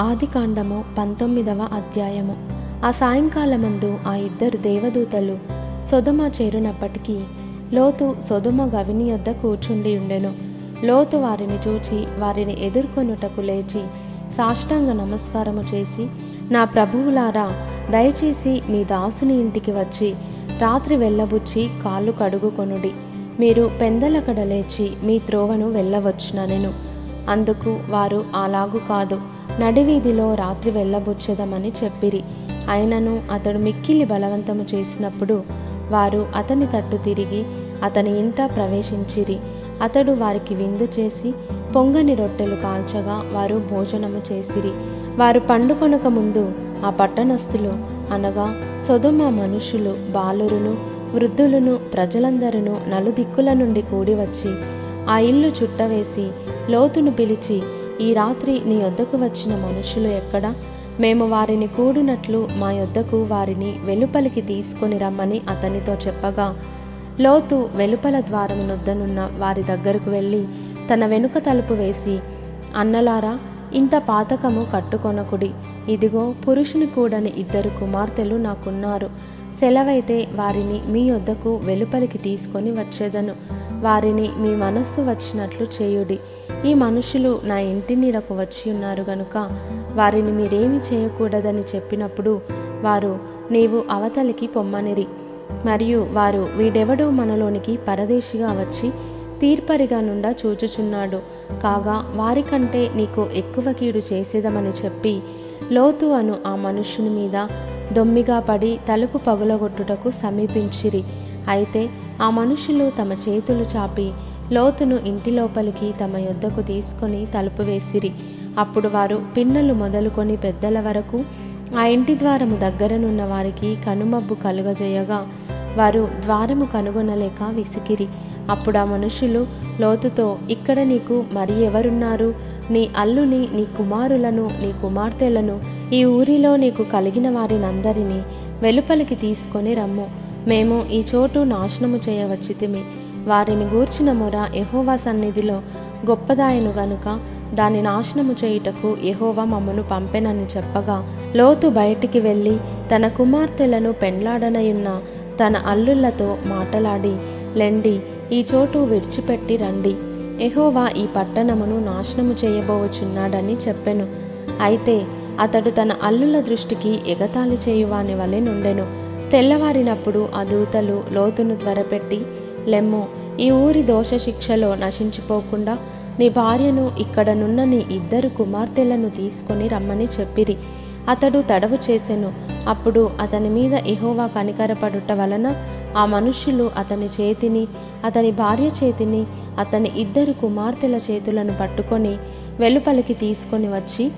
ఆదికాండము పంతొమ్మిదవ అధ్యాయము. ఆ సాయంకాలమందు ఆ ఇద్దరు దేవదూతలు సొదమ చేరునప్పటికీ లోతు సొదమ గవిని యొద్ద కూర్చుండి ఉండెను. లోతు వారిని చూచి వారిని ఎదుర్కొనుటకు లేచి సాష్టాంగ నమస్కారము చేసి నా ప్రభువులారా దయచేసి మీ దాసుని ఇంటికి వచ్చి రాత్రి వెళ్ళబుచ్చి కాళ్ళు కడుగుకొనుడి. మీరు పెందలకడ లేచి మీ త్రోవను వెళ్ళవచ్చుననెను. అందుకు వారు అలాగు కాదు. నడివీధిలో రాత్రి వెళ్ళబుచ్చేదమని చెప్పిరి. అయినను అతడు మిక్కిలి బలవంతము చేసినప్పుడు వారు అతని తట్టు తిరిగి అతని ఇంట ప్రవేశించిరి. అతడు వారికి విందు చేసి పొంగని రొట్టెలు కాల్చగా వారు భోజనము చేసిరి. వారు పండుకొనక ముందు ఆ పట్టణస్థులు అనగా సొదుమ మనుషులు బాలురును వృద్ధులను ప్రజలందరూ నలుదిక్కుల నుండి కూడి వచ్చి ఆ ఇల్లు చుట్టవేసి లోతును పిలిచి ఈ రాత్రి నీ యొద్దకు వచ్చిన మనుషులు ఎక్కడ? మేము వారిని కూడినట్లు మా యొద్దకు వారిని వెలుపలికి తీసుకొని రమ్మని అతనితో చెప్పగా లోతు వెలుపల ద్వారమునొద్దనున్న వారి దగ్గరకు వెళ్ళి తన వెనుక తలుపు వేసి అన్నలారా ఇంత పాతకము కట్టుకొనకుడి. ఇదిగో పురుషుని కూడని ఇద్దరు కుమార్తెలు నాకున్నారు. సెలవైతే వారిని మీ యొద్దకు వెలుపలికి తీసుకొని వచ్చేదను. వారిని మీ మనస్సు వచ్చినట్లు చేయుడి. ఈ మనుషులు నా ఇంటి నీడకు వచ్చి ఉన్నారు గనుక వారిని మీరేమి చేయకూడదని చెప్పినప్పుడు వారు నీవు అవతలికి పొమ్మనిరి. మరియు వారు వీడెవడో మనలోనికి పరదేశిగా వచ్చి తీర్పరిగా నుండా చూచుచున్నాడు. కాగా వారికంటే నీకు ఎక్కువ కీడు చేసేదమని చెప్పి లోతు అను ఆ మనుష్యుని మీద దొమ్మిగా పడి తలుపు పగులగొట్టుటకు సమీపించిరి. అయితే ఆ మనుషులు తమ చేతులు చాపి లోతును ఇంటి లోపలికి తమ యొద్దకు తీసుకొని తలుపు వేసిరి. అప్పుడు వారు పిన్నలు మొదలుకొని పెద్దల వరకు ఆ ఇంటి ద్వారము దగ్గరనున్న వారికి కనుమబ్బు కలుగజేయగా వారు ద్వారము కనుగొనలేక విసికిరి. అప్పుడు ఆ మనుషులు లోతుతో ఇక్కడ నీకు మరి ఎవరున్నారు? నీ అల్లుని నీ కుమారులను నీ కుమార్తెలను ఈ ఊరిలో నీకు కలిగిన వారినందరినీ వెలుపలికి తీసుకొని రమ్ము. మేము ఈ చోటు నాశనము చేయవచ్చితిమి. వారిని గూర్చిన మొర యహోవా సన్నిధిలో గొప్పదాయను గనుక దాని నాశనము చేయుటకు యహోవా మమ్మను పంపెనని చెప్పగా లోతు బయటికి వెళ్ళి తన కుమార్తెలను పెండ్లాడనయున్న తన అల్లుళ్ళతో మాటలాడి లెండి ఈ చోటు విడిచిపెట్టి రండి. ఎహోవా ఈ పట్టణమును నాశనము చేయబోవచున్నాడని చెప్పెను. అయితే అతడు తన అల్లుల దృష్టికి ఎగతాళి చేయువాని వలె నుండెను. తెల్లవారినప్పుడు ఆ దూతలు లోతును త్వరపెట్టి లెమ్ము ఈ ఊరి దోష శిక్షలో నశించిపోకుండా నీ భార్యను ఇక్కడనున్న నీ ఇద్దరు కుమార్తెలను తీసుకొని రమ్మని చెప్పిరి. అతడు తడవు చేసెను. అప్పుడు అతని మీద ఎహోవా కనికరపడుట వలన ఆ మనుష్యులు అతని చేతిని అతని భార్య చేతిని అతని ఇద్దరు కుమార్తెల చేతులను పట్టుకొని వెలుపలికి తీసుకొని వచ్చి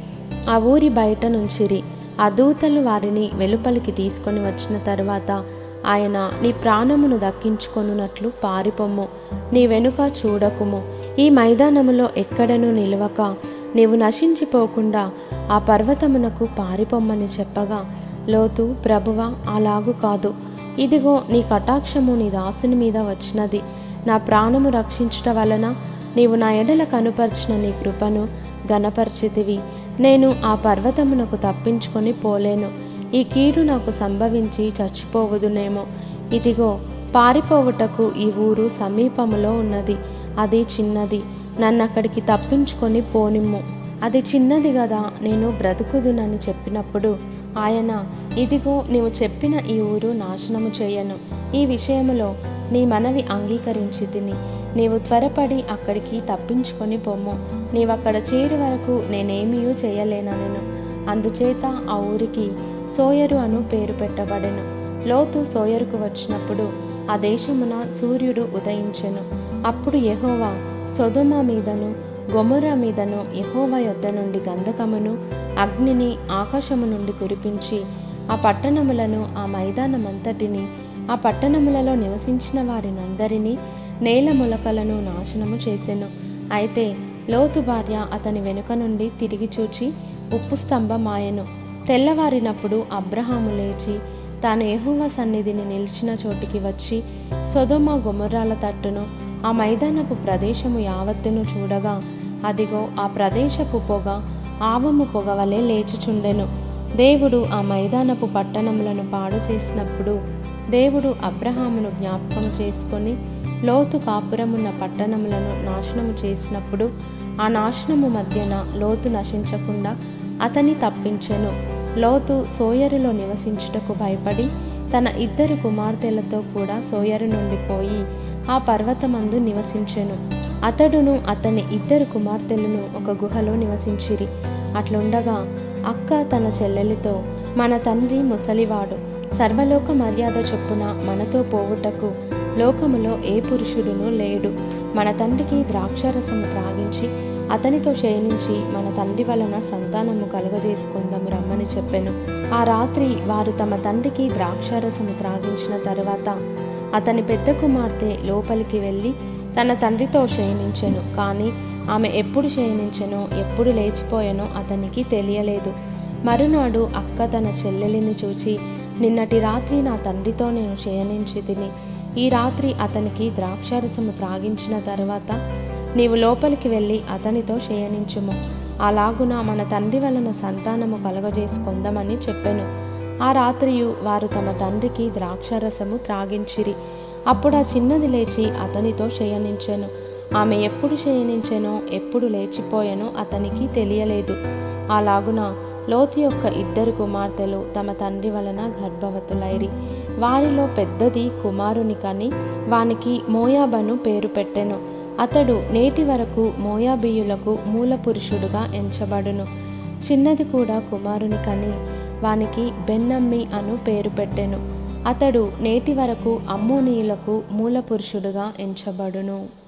ఆ ఊరి బయట నుంచిరి. ఆ దూతలు వారిని వెలుపలికి తీసుకొని వచ్చిన తరువాత ఆయన నీ ప్రాణమును దక్కించుకొనున్నట్లు పారిపొమ్ము. నీ వెనుక చూడకుము. ఈ మైదానములో ఎక్కడనూ నిలవక నీవు నశించిపోకుండా ఆ పర్వతమునకు పారిపొమ్మని చెప్పగా లోతు ప్రభువ అలాగు కాదు. ఇదిగో నీ కటాక్షము నీ దాసుని మీద వచ్చినది. నా ప్రాణము రక్షించట వలన నీవు నా ఎడల కనుపర్చిన నీ కృపను గనపరిచితివి నేను ఆ పర్వతమునకు తప్పించుకొని పోలేను. ఈ కీడు నాకు సంభవించి చచ్చిపోవదునేమో. ఇదిగో పారిపోవుటకు ఈ ఊరు సమీపములో ఉన్నది. అది చిన్నది. నన్ను అక్కడికి తప్పించుకొని పోనిమ్ము. అది చిన్నది కదా నేను బ్రతుకుదునని చెప్పినప్పుడు ఆయన ఇదిగో నీవు చెప్పిన ఈ ఊరు నాశనము చేయను. ఈ విషయములో నీ మనవి అంగీకరించి తిని. నీవు త్వరపడి అక్కడికి తప్పించుకొని పొమ్ము నీవక్కడ చేరు వరకు నేనేమీ చేయలేనను అందుచేత ఆ ఊరికి సోయరు అను పేరు పెట్టబడెను. లోతు సోయరుకు వచ్చినప్పుడు ఆ దేశమున సూర్యుడు ఉదయించెను. అప్పుడు యహోవా సొదుమ మీదను గొమొర మీదను యెహోవా యొద్ద నుండి గంధకమును అగ్నిని ఆకాశము నుండి కురిపించి ఆ పట్టణములను ఆ మైదానమంతటిని ఆ పట్టణములలో నివసించిన వారినందరినీ నేల మొలకలను నాశనము చేసెను. అయితే లోతు భార్య అతని వెనుక నుండి తిరిగి చూచి ఉప్పు స్తంభం తెల్లవారినప్పుడు అబ్రహాము లేచి తాను ఏహోవ సన్నిధిని నిలిచిన చోటికి వచ్చి సొదొమ గొమొర్రాల తట్టును ఆ మైదానపు ప్రదేశము యావత్తును చూడగా అదిగో ఆ ప్రదేశపు పొగ ఆవము పొగవలే లేచుచుండెను. దేవుడు ఆ మైదానపు పట్టణములను పాడు చేసినప్పుడు దేవుడు అబ్రహామును జ్ఞాపకం చేసుకొని లోతు కాపురమున్న పట్టణములను నాశనము చేసినప్పుడు ఆ నాశనము మధ్యన లోతు నశించకుండా అతని తప్పించెను. లోతు సోయరులో నివసించుటకు భయపడి తన ఇద్దరు కుమార్తెలతో కూడా సోయరు నుండి పోయి ఆ పర్వతమందు నివసించెను. అతడును అతని ఇద్దరు కుమార్తెలను ఒక గుహలో నివసించిరి. అట్లుండగా అక్క తన చెల్లెలితో మన తండ్రి ముసలివాడు. సర్వలోక మర్యాద చొప్పున మనతో పోవుటకు లోకములో ఏ పురుషుడును లేడు. మన తండ్రికి ద్రాక్షరసము త్రాగించి అతనితో శయనించి మన తండ్రి వలన సంతానము కలుగజేసుకుందాం రమ్మని చెప్పెను. ఆ రాత్రి వారు తమ తండ్రికి ద్రాక్షారసము త్రాగించిన తర్వాత అతని పెద్ద కుమార్తె లోపలికి వెళ్ళి తన తండ్రితో శయనించెను కానీ ఆమె ఎప్పుడు శయనించెనో ఎప్పుడు లేచిపోయానో అతనికి తెలియలేదు. మరునాడు అక్క తన చెల్లెలిని చూచి నిన్నటి రాత్రి నా తండ్రితో నేను శయనించి తిని ఈ రాత్రి అతనికి ద్రాక్షారసము త్రాగించిన తరువాత నీవు లోపలికి వెళ్ళి అతనితో శయనించుము. అలాగున మన తండ్రి వలన సంతానము కలగజేసుకొందమని చెప్పెను. ఆ రాత్రియు వారు తమ తండ్రికి ద్రాక్షారసము త్రాగించిరి. అప్పుడు ఆ చిన్నది లేచి అతనితో శయనించెను. ఆమె ఎప్పుడు శయనించెనో ఎప్పుడు లేచిపోయానో అతనికి తెలియలేదు. అలాగున లోతు యొక్క ఇద్దరు కుమార్తెలు తమ తండ్రి వలన గర్భవతులైరి. వారిలో పెద్దది కుమారుని కని వానికి మోయాబను పేరు పెట్టెను. అతడు నేటి వరకు మోయాబీయులకు మూల పురుషుడుగా ఎంచబడును. చిన్నది కూడా కుమారుని కని వానికి బెన్నమ్మి అను పేరు పెట్టెను. అతడు నేటి వరకు అమ్మోనీయులకు మూల పురుషుడుగా ఎంచబడును.